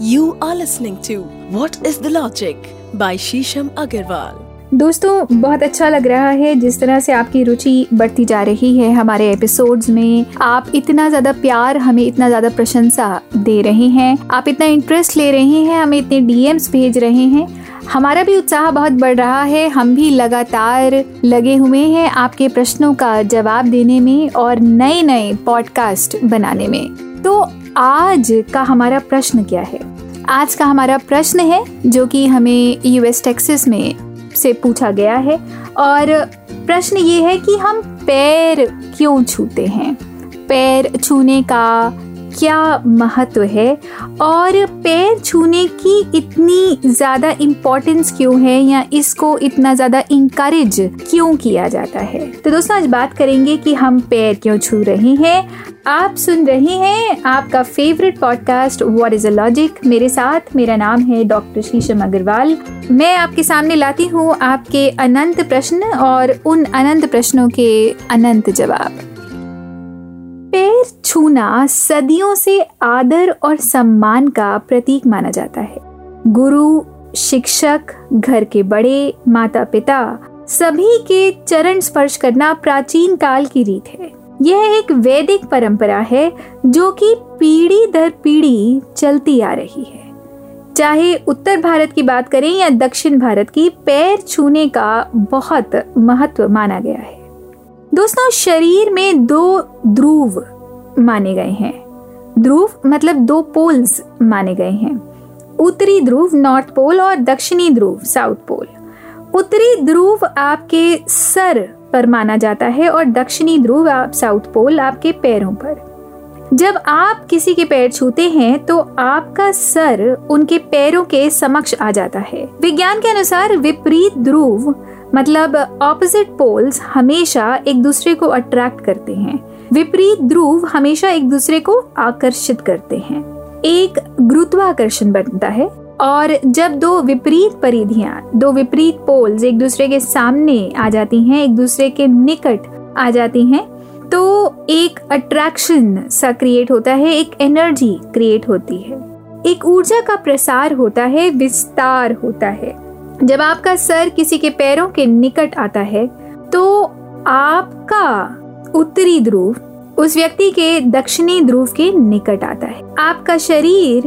You are listening to What is the Logic by Shisham Agarwal. दोस्तों, बहुत अच्छा लग रहा है जिस तरह से आपकी रुचि बढ़ती जा रही है हमारे एपिसोड्स में। आप इतना ज़्यादा प्यार हमें इतना ज़्यादा प्रशंसा दे रहे हैं। आप इतना इंटरेस्ट ले रहे हैं, हमें इतने डीएम्स भेज रहे हैं। हमारा भी उत्साह बहुत बढ़ रहा है। हम भी लगातार लगे हुए हैं आपके प्रश्नों का जवाब देने में और नए नए पॉडकास्ट बनाने में। तो आज का हमारा प्रश्न क्या है? आज का हमारा प्रश्न है, जो कि हमें यूएस टेक्सिस में से पूछा गया है, और प्रश्न ये है कि हम पैर क्यों छूते हैं? पैर छूने का क्या महत्व है? और पैर छूने की इतनी ज़्यादा इम्पोर्टेंस क्यों है या इसको इतना ज़्यादा इंकरेज क्यों किया जाता है? तो दोस्तों, आज बात करेंगे कि हम पैर क्यों छू रहे हैं। आप सुन रहे हैं आपका favourite podcast what is a logic मेरे साथ मेरा नाम है डॉक्टर शीशम अग्रवाल मैं आपके सामने लाती हूँ आपके अनंत प्रश्न और उन अनंत प्रश्नों के अनंत जवाब। पैर छूना सदियों से आदर और सम्मान का प्रतीक माना जाता है। गुरु, शिक्षक, घर के बड़े माता पिता सभी के चरण स्पर्श करना प्राचीन काल की रीत है। यह एक वैदिक परंपरा है जो कि पीढ़ी दर पीढ़ी चलती आ रही है। चाहे उत्तर भारत की बात करें या दक्षिण भारत की, पैर छूने का बहुत महत्व माना गया है। दोस्तों, शरीर में दो ध्रुव माने गए हैं। ध्रुव मतलब दो पोल्स माने गए हैं। उत्तरी ध्रुव नॉर्थ पोल और दक्षिणी ध्रुव साउथ पोल। उत्तरी ध्रुव आपके सर पर माना जाता है और दक्षिणी ध्रुव आप साउथ पोल आपके पैरों पर। जब आप किसी के पैर छूते हैं तो आपका सर उनके पैरों के समक्ष आ जाता है। विज्ञान के अनुसार विपरीत ध्रुव मतलब ऑपोजिट पोल्स हमेशा एक दूसरे को अट्रैक्ट करते हैं। विपरीत ध्रुव हमेशा एक दूसरे को आकर्षित करते हैं। एक गुरुत्वाकर्षण बनता है और जब दो विपरीत परिधियाँ, दो विपरीत पोल्स एक दूसरे के सामने आ जाती हैं, एक दूसरे के निकट आ जाती हैं तो एक अट्रैक्शन सा क्रिएट होता है, एक एनर्जी क्रिएट होती है। एक ऊर्जा का प्रसार होता है, विस्तार होता है। जब आपका सर किसी के पैरों के निकट आता है तो आपका उत्तरी ध्रुव उस व्यक्ति के दक्षिणी ध्रुव के निकट आता है। आपका शरीर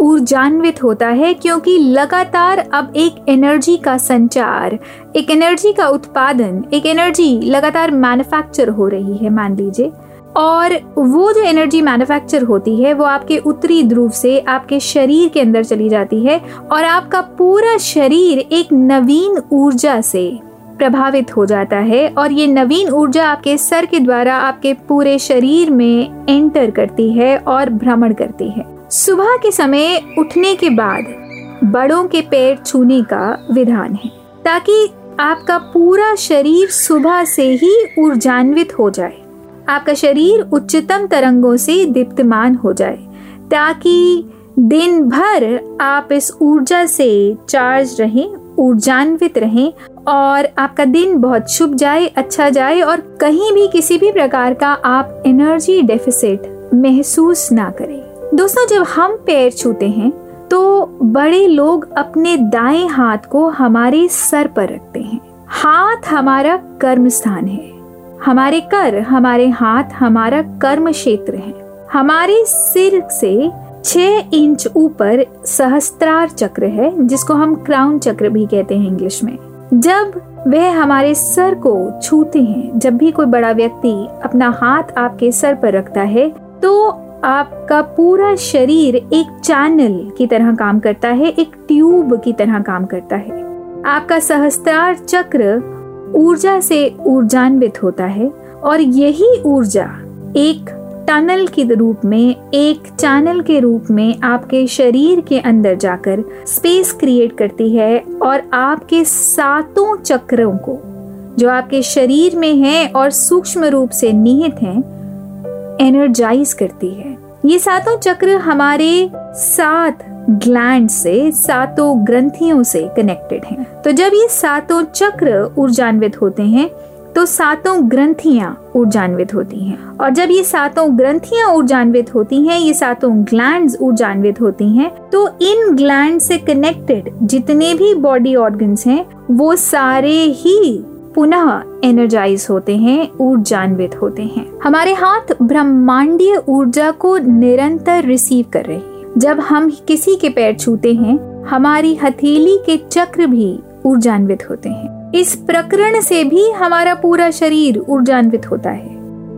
ऊर्जान्वित होता है क्योंकि लगातार अब एक एनर्जी का संचार, एक एनर्जी का उत्पादन, एक एनर्जी लगातार मैन्युफैक्चर हो रही है, मान लीजिए। और वो जो एनर्जी मैन्युफैक्चर होती है, वो आपके उत्तरी ध्रुव से आपके शरीर के अंदर चली जाती है और आपका पूरा शरीर एक नवीन ऊर्जा से प्रभावित हो जाता है और ये नवीन ऊर्जा आपके सर के द्वारा आपके पूरे शरीर में एंटर करती है और भ्रमण करती है। सुबह के समय उठने के बाद बड़ों के पैर छूने का विधान है, ताकि आपका पूरा शरीर सुबह से ही ऊर्जान्वित हो जाए। आपका शरीर उच्चतम तरंगों से दीप्तमान हो जाए, ताकि दिन भर आप इस ऊर्जा से चार्ज रहें, ऊर्जान्वित रहें, और आपका दिन बहुत शुभ जाए अच्छा जाए, और कहीं भी किसी भी प्रकार का आप एनर्जी डेफिसिट महसूस ना करें। दोस्तों, जब हम पैर छूते हैं तो बड़े लोग अपने दाएँ हाथ को हमारे सर पर रखते हैं। हाथ हमारा कर्म स्थान है। हमारे कर, हमारे हाथ, हमारा कर्म क्षेत्र है। हमारे सिर से छह इंच ऊपर सहस्त्रार चक्र है, जिसको हम क्राउन चक्र भी कहते हैं इंग्लिश में। जब वह हमारे सर को छूते हैं, जब भी कोई बड़ा व्यक्ति अपना हाथ आपके सर पर रखता है तो आपका पूरा शरीर एक चैनल की तरह काम करता है, एक ट्यूब की तरह काम करता है। आपका सहस्त्रार चक्र ऊर्जा से ऊर्जान्वित होता है और यही ऊर्जा एक टनल के रूप में, एक चैनल के रूप में आपके शरीर के अंदर जाकर स्पेस क्रिएट करती है और आपके सातों चक्रों को, जो आपके शरीर में है और सूक्ष्म रूप से निहित हैं एनर्जाइज करती है। ये सातों चक्र हमारे सात ग्लैंड से, सातों ग्रंथियों से कनेक्टेड हैं। तो जब ये सातों चक्र ऊर्जान्वित होते हैं तो सातों ग्रंथियाँ ऊर्जान्वित होती हैं और जब ये सातों ग्रंथियाँ ऊर्जान्वित होती हैं, ये सातों ग्लैंड्स ऊर्जान्वित होती हैं तो इन ग्लैंड से कनेक्टेड जितने भी बॉडी ऑर्गन्स हैं, वो सारे ही पुनः एनर्जाइज होते हैं, ऊर्जान्वित होते हैं। हमारे हाथ ब्रह्मांडीय ऊर्जा को निरंतर रिसीव कर रहे हैं। जब हम किसी के पैर छूते हैं, हमारी हथेली के चक्र भी ऊर्जान्वित होते हैं। इस प्रकरण से भी हमारा पूरा शरीर ऊर्जान्वित होता है।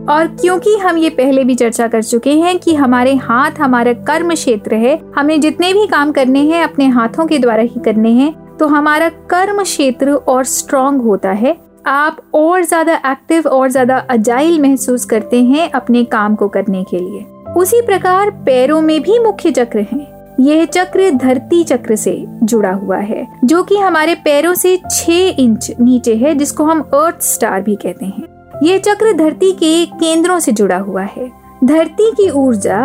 और क्योंकि हम ये पहले भी चर्चा कर चुके हैं कि हमारे हाथ हमारा कर्म क्षेत्र है हमें जितने भी काम करने हैं, अपने हाथों के द्वारा ही करने हैं तो हमारा कर्म क्षेत्र और स्ट्रॉन्ग होता है। आप और ज़्यादा एक्टिव और ज़्यादा अजाइल महसूस करते हैं अपने काम को करने के लिए। उसी प्रकार पैरों में भी मुख्य चक्र हैं। यह चक्र धरती चक्र से जुड़ा हुआ है, जो कि हमारे पैरों से छह इंच नीचे है, जिसको हम अर्थ स्टार भी कहते हैं। यह चक्र धरती के केंद्रों से जुड़ा हुआ है। धरती की ऊर्जा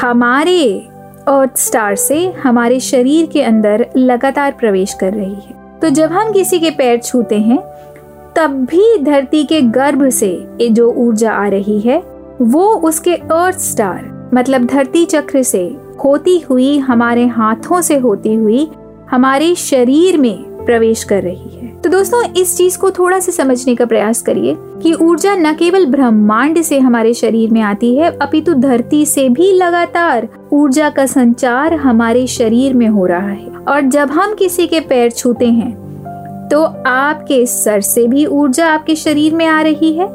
हमारे अर्थ स्टार से हमारे शरीर के अंदर लगातार प्रवेश कर रही है। तो जब हम किसी के पैर छूते हैं तब भी धरती के गर्भ से ये जो ऊर्जा आ रही है, वो उसके अर्थ स्टार मतलब धरती चक्र से होती हुई हमारे हाथों से होती हुई हमारे शरीर में प्रवेश कर रही है। तो दोस्तों, इस चीज़ को थोड़ा सा समझने का प्रयास करिए कि ऊर्जा न केवल ब्रह्मांड से हमारे शरीर में आती है, अपितु धरती से भी लगातार ऊर्जा का संचार हमारे शरीर में हो रहा है। और जब हम किसी के पैर छूते हैं तो आपके सर से भी ऊर्जा आपके शरीर में आ रही है।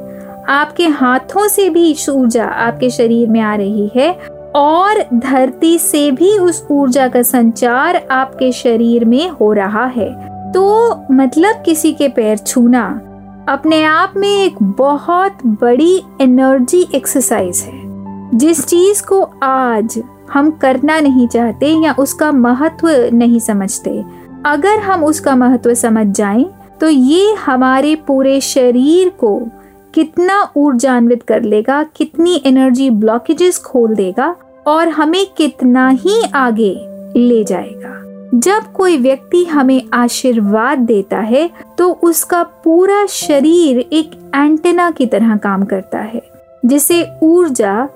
आपके हाथों से भी ऊर्जा आपके शरीर में आ रही है और धरती से भी उस ऊर्जा का संचार आपके शरीर में हो रहा है। तो मतलब किसी के पैर छूना, अपने आप में एक बहुत बड़ी एनर्जी एक्सरसाइज है। जिस चीज़ को आज हम करना नहीं चाहते या उसका महत्व नहीं समझते अगर हम उसका महत्व समझ जाएँ तो ये हमारे पूरे शरीर को कितना ऊर्जान्वित कर लेगा, कितनी एनर्जी ब्लॉकेजेस खोल देगा और हमें कितना ही आगे ले जाएगा। जब कोई व्यक्ति हमें आशीर्वाद देता है तो उसका पूरा शरीर एक एंटेना की तरह काम करता है, जिसे ऊर्जा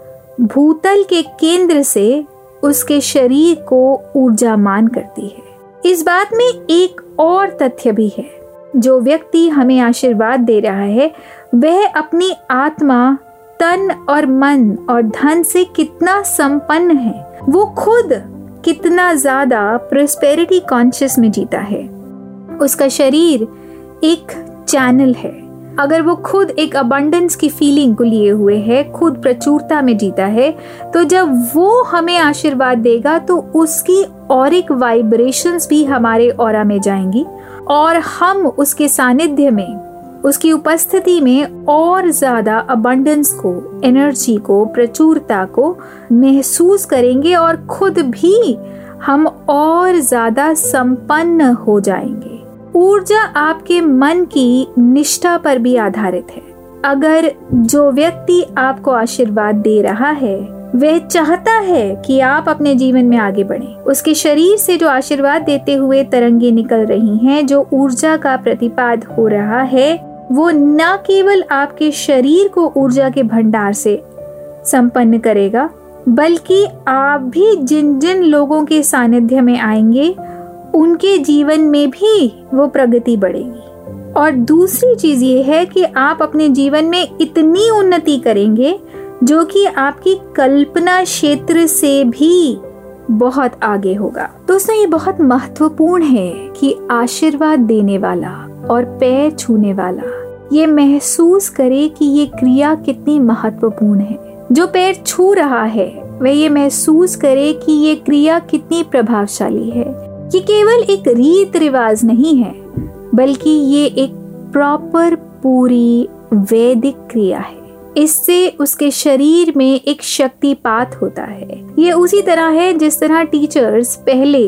भूतल के केंद्र से उसके शरीर को ऊर्जामान करती है। इस बात में एक और तथ्य भी है। जो व्यक्ति हमें आशीर्वाद दे रहा है, वह अपनी आत्मा, तन और मन और धन से कितना संपन्न है, वो खुद कितना ज़्यादा प्रोस्पेरिटी कॉन्शियस में जीता है। उसका शरीर एक चैनल है। अगर वो खुद एक अबंडेंस की फीलिंग को लिए हुए है, खुद प्रचुरता में जीता है तो जब वो हमें आशीर्वाद देगा तो उसकी और एक वाइब्रेशंस भी हमारे और में जाएँगी और हम उसके सानिध्य में, उसकी उपस्थिति में और ज़्यादा अबंडेंस को एनर्जी को, प्रचुरता को महसूस करेंगे और खुद भी हम और ज़्यादा संपन्न हो जाएँगे। ऊर्जा आपके मन की निष्ठा पर भी आधारित है अगर जो व्यक्ति आपको आशीर्वाद दे रहा है वह चाहता है कि आप अपने जीवन में आगे बढ़ें। उसके शरीर से जो आशीर्वाद देते हुए तरंगे निकल रही हैं, जो ऊर्जा का प्रतिपाद हो रहा है वो न केवल आपके शरीर को ऊर्जा के भंडार से संपन्न करेगा बल्कि आप भी जिन जिन लोगों के सानिध्य में आएँगे उनके जीवन में भी वो प्रगति बढ़ेगी। और दूसरी चीज़ ये है कि आप अपने जीवन में इतनी उन्नति करेंगे, जो कि आपकी कल्पना क्षेत्र से भी बहुत आगे होगा। दोस्तों, ये बहुत महत्वपूर्ण है कि आशीर्वाद देने वाला और पैर छूने वाला ये महसूस करे कि ये क्रिया कितनी महत्वपूर्ण है। जो पैर छू रहा है, वह ये महसूस करे कि ये क्रिया कितनी प्रभावशाली है। ये केवल एक रीत रिवाज नहीं है, बल्कि ये एक प्रॉपर पूरी वैदिक क्रिया है। इससे उसके शरीर में एक शक्तिपात होता है। ये उसी तरह है जिस तरह टीचर्स पहले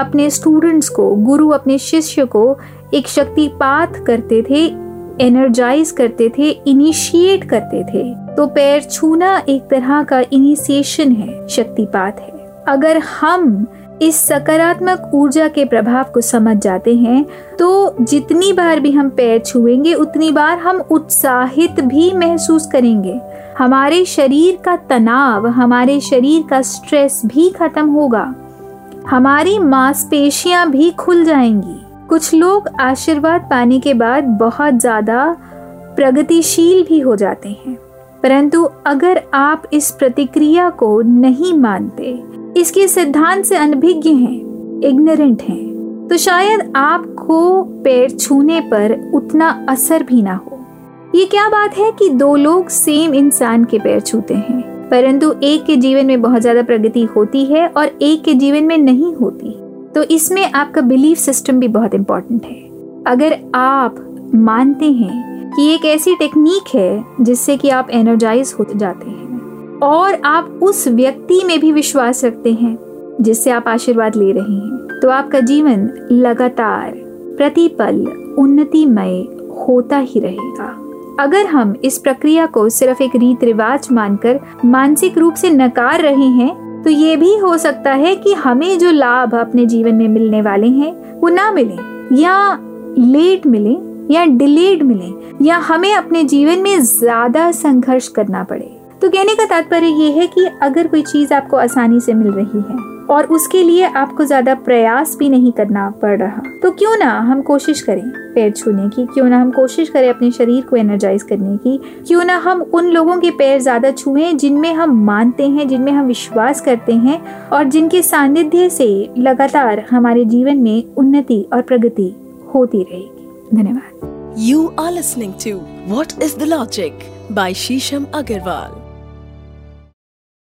अपने स्टूडेंट्स को, गुरु अपने शिष्य को एक शक्तिपात करते थे एनर्जाइज करते थे इनिशिएट करते थे। तो पैर छूना एक तरह का इनिशिएशन है, शक्तिपात है। अगर हम इस सकारात्मक ऊर्जा के प्रभाव को समझ जाते हैं तो जितनी बार भी हम पैर छुएँगे, उतनी बार हम उत्साहित भी महसूस करेंगे। हमारे शरीर का तनाव, हमारे शरीर का स्ट्रेस भी खत्म होगा। हमारी मांसपेशियाँ भी खुल जाएँगी। कुछ लोग आशीर्वाद पाने के बाद बहुत ज़्यादा प्रगतिशील भी हो जाते हैं। परंतु अगर आप इस प्रतिक्रिया को नहीं मानते इसके सिद्धांत से अनभिज्ञ हैं इग्नोरेंट हैं। तो शायद आपको पैर छूने पर उतना असर भी ना हो। ये क्या बात है कि दो लोग सेम इंसान के पैर छूते हैं? परंतु एक के जीवन में बहुत ज़्यादा प्रगति होती है और एक के जीवन में नहीं होती। तो इसमें आपका बिलीफ सिस्टम भी बहुत इम्पोर्टेंट है। अगर आप मानते हैं कि एक ऐसी टेक्निक है जिससे कि आप एनर्जाइज हो जाते हैं और आप उस व्यक्ति में भी विश्वास रखते हैं, जिससे आप आशीर्वाद ले रहे हैं। तो आपका जीवन लगातार प्रतिपल, उन्नतिमय होता ही रहेगा। अगर हम इस प्रक्रिया को सिर्फ़ एक रीत रिवाज मानकर मानसिक रूप से नकार रहे हैं तो ये भी हो सकता है कि हमें जो लाभ अपने जीवन में मिलने वाले हैं, वो ना मिले, या लेट मिले, या डिलेड मिले, या हमें अपने जीवन में ज़्यादा संघर्ष करना पड़े। तो कहने का तात्पर्य ये है कि अगर कोई चीज़ आपको आसानी से मिल रही है और उसके लिए आपको ज़्यादा प्रयास भी नहीं करना पड़ रहा तो क्यों ना हम कोशिश करें पैर छूने की, क्यों ना हम कोशिश करें अपने शरीर को एनर्जाइज करने की, क्यों ना हम उन लोगों के पैर ज़्यादा छुएँ जिनमें हम मानते हैं, जिनमें हम विश्वास करते हैं और जिनके सानिध्य से लगातार हमारे जीवन में उन्नति और प्रगति होती रहेगी। धन्यवाद। You are listening to what is the logic by Shisham Agarwal